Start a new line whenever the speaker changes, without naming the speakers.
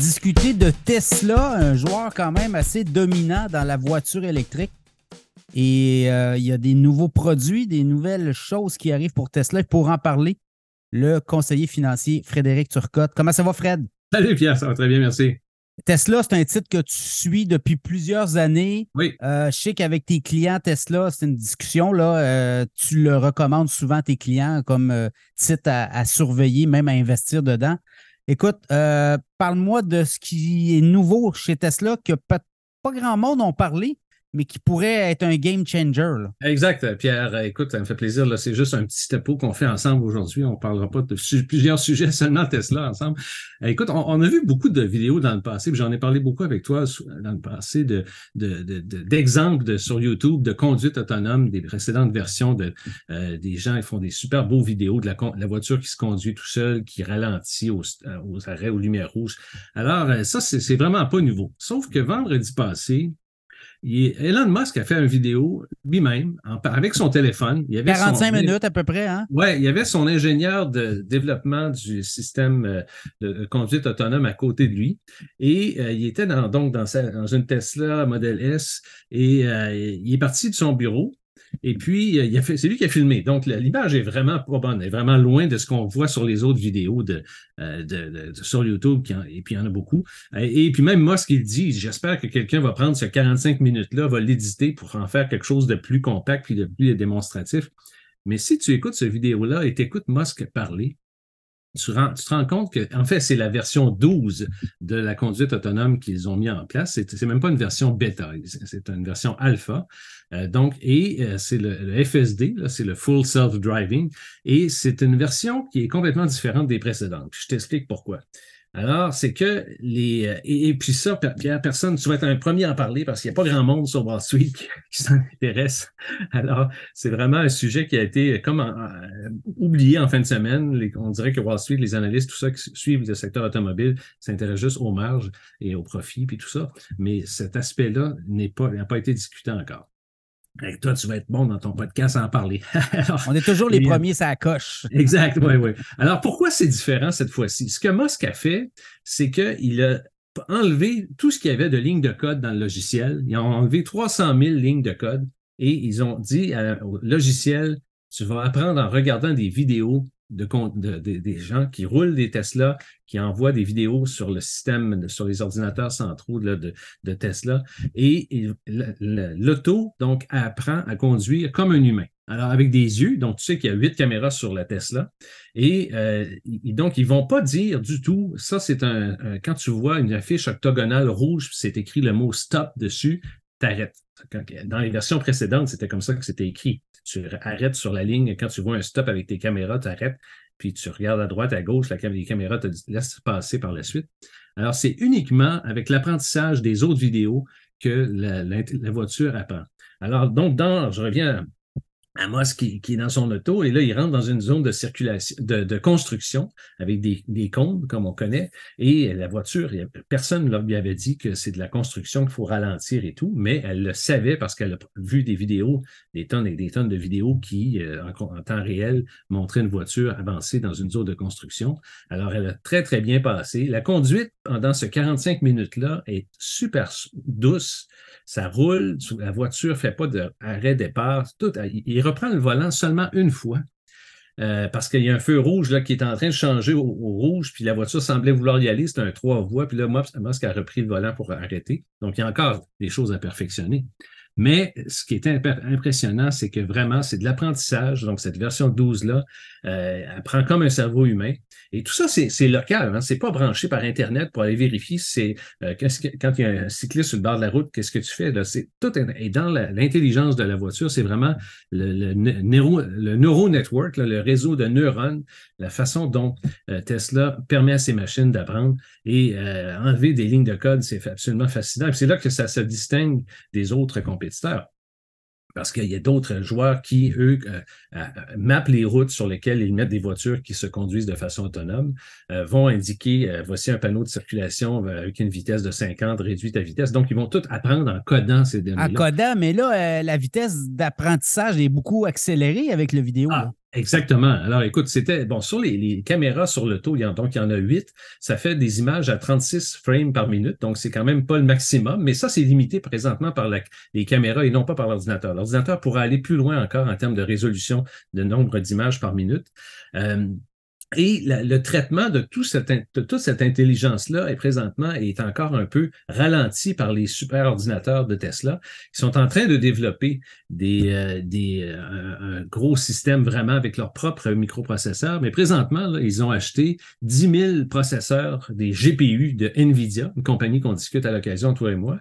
discuter de Tesla, un joueur quand même assez dominant dans la voiture électrique. Et euh, il y a des nouveaux produits, des nouvelles choses qui arrivent pour Tesla. Pour en parler, le conseiller financier Frédéric Turcotte. Comment ça va, Fred?
Salut Pierre, ça va très bien, merci.
Tesla, c'est un titre que tu suis depuis plusieurs années.
Oui.
Euh, je sais qu'avec tes clients Tesla, c'est une discussion. Là, euh, tu le recommandes souvent à tes clients comme euh, titre à, surveiller, même à investir dedans. Écoute, parle-moi de ce qui est nouveau chez Tesla que pas, pas grand monde ont parlé, mais qui pourrait être un game changer.
Exact, Pierre. Écoute, ça me fait plaisir. C'est juste un petit tapeau qu'on fait ensemble aujourd'hui. On ne parlera pas de plusieurs sujets, seulement Tesla ensemble. Écoute, on, a vu beaucoup de vidéos dans le passé, j'en ai parlé beaucoup avec toi dans le passé, d'exemples de, sur YouTube de conduite autonome des précédentes versions de euh, des gens qui font des super beaux vidéos de la, voiture qui se conduit tout seul, qui ralentit aux, aux arrêts, aux lumières rouges. Alors, euh, ça, c'est vraiment pas nouveau. Sauf que vendredi passé, Elon Musk a fait une vidéo lui-même avec son téléphone.
Il y avait 45 minutes à peu près, hein?
Oui, il y avait son ingénieur de développement du système euh, de conduite autonome à côté de lui. Et euh, il était donc dans, dans, une Tesla Model S et euh, il est parti de son bureau et puis, euh, c'est lui qui a filmé. Donc, l'image est vraiment pas bonne, est vraiment loin de ce qu'on voit sur les autres vidéos de, euh, sur YouTube, et puis il y en a beaucoup. Et, puis même ce qu'il dit, j'espère que quelqu'un va prendre ce 45 minutes-là, va l'éditer pour en faire quelque chose de plus compact puis de plus démonstratif. Mais si tu écoutes cette vidéo-là et tu écoutes Musk parler, tu, te rends compte que, en fait, c'est la version 12 de la conduite autonome qu'ils ont mis en place. C'est même pas une version bêta, c'est une version alpha. Euh, donc, et euh, c'est le, FSD, c'est le Full Self-Driving, et c'est une version qui est complètement différente des précédentes. je t'explique pourquoi. Alors, c'est que les. Euh, et, puis ça, Pierre, personne, tu vas être un premier à en parler parce qu'il n'y a pas grand monde sur Wall Street qui, s'en intéresse. Alors, c'est vraiment un sujet qui a été comme oublié en fin de semaine. on dirait que Wall Street, les analystes, tout ça qui suivent le secteur automobile, s'intéressent juste aux marges et aux profits, puis tout ça. Mais cet aspect-là n'est pas, n'a pas été discuté encore. Toi, tu vas être bon dans ton podcast à en parler.
On est toujours les premiers, ça coche.
Exact, oui, oui. Alors, pourquoi c'est différent cette fois-ci? Ce que Musk a fait, c'est qu'il a enlevé tout ce qu'il y avait de lignes de code dans le logiciel. Ils ont enlevé 300 000 lignes de code et ils ont dit au logiciel, tu vas apprendre en regardant des vidéos de, des gens qui roulent des Tesla, qui envoient des vidéos sur le système, sur les ordinateurs centraux de, Tesla. Et, l'auto, donc, apprend à conduire comme un humain. Alors, avec des yeux, donc tu sais qu'il y a huit caméras sur la Tesla. Et, euh, donc, ils ne vont pas dire du tout, ça c'est un, quand tu vois une affiche octogonale rouge, c'est écrit le mot stop dessus, t'arrêtes. Dans les versions précédentes, c'était comme ça que c'était écrit tu arrêtes sur la ligne. Quand tu vois un stop avec tes caméras, tu arrêtes, puis tu regardes à droite, à gauche, la, les caméras te laissent passer par la suite. Alors, c'est uniquement avec l'apprentissage des autres vidéos que la, voiture apprend. Alors, donc, dans, je reviens Amos qui, est dans son auto et là, il rentre dans une zone de circulation, de, construction avec des, des, comme on connaît, et la voiture, personne ne lui avait dit que c'est de la construction qu'il faut ralentir et tout, mais elle le savait parce qu'elle a vu des vidéos, des tonnes et des tonnes de vidéos qui, euh, en, temps réel, montraient une voiture avancer dans une zone de construction. Alors, elle a très, très bien passé. La conduite pendant ce 45 minutes-là est super douce ça roule, la voiture ne fait pas d'arrêt-départ. Tout, il reprend le volant seulement une fois. Euh, parce qu'il y a un feu rouge là, qui est en train de changer au, rouge, puis la voiture semblait vouloir y aller, c'est un trois voies, puis là, Musk a repris le volant pour arrêter. Donc, il y a encore des choses à perfectionner. Mais ce qui est impressionnant, c'est que vraiment, c'est de l'apprentissage. Donc, cette version 12-là, euh, elle prend comme un cerveau humain. Et tout ça, c'est local. Hein? C'est pas branché par Internet pour aller vérifier. C'est euh, quand il y a un cycliste sur le bord de la route, qu'est-ce que tu fais? Là? Tout est, dans l'intelligence de la voiture, c'est vraiment le, le, neuro, le neuro network, le réseau de neurones, la façon dont euh, Tesla permet à ses machines d'apprendre et euh, enlever des lignes de code, c'est absolument fascinant. C'est là que ça se distingue des autres compétiteurs parce qu'il y a d'autres joueurs qui, eux, euh, euh, mappent les routes sur lesquelles ils mettent des voitures qui se conduisent de façon autonome, euh, vont indiquer, voici un panneau de circulation avec une vitesse de 50, réduite à vitesse. Donc, ils vont tout apprendre en codant ces données-là.
En codant, mais là, la vitesse d'apprentissage est beaucoup accélérée avec le vidéo.
Ah, Exactement. Alors, écoute, c'était bon sur les, caméras sur le taux, il y en, donc il y en a huit. Ça fait des images à 36 frames par minute, donc c'est quand même pas le maximum, mais ça, c'est limité présentement par les caméras et non pas par l'ordinateur. L'ordinateur pourra aller plus loin encore en termes de résolution de nombre d'images par minute. Euh, et le traitement de, tout de toute cette intelligence-là est présentement est encore un peu ralenti par les super ordinateurs de Tesla qui sont en train de développer des, euh, des euh, un gros système vraiment avec leur propre microprocesseur. Mais présentement, ils ont acheté 10 000 processeurs des GPU de NVIDIA, une compagnie qu'on discute à l'occasion, toi et moi.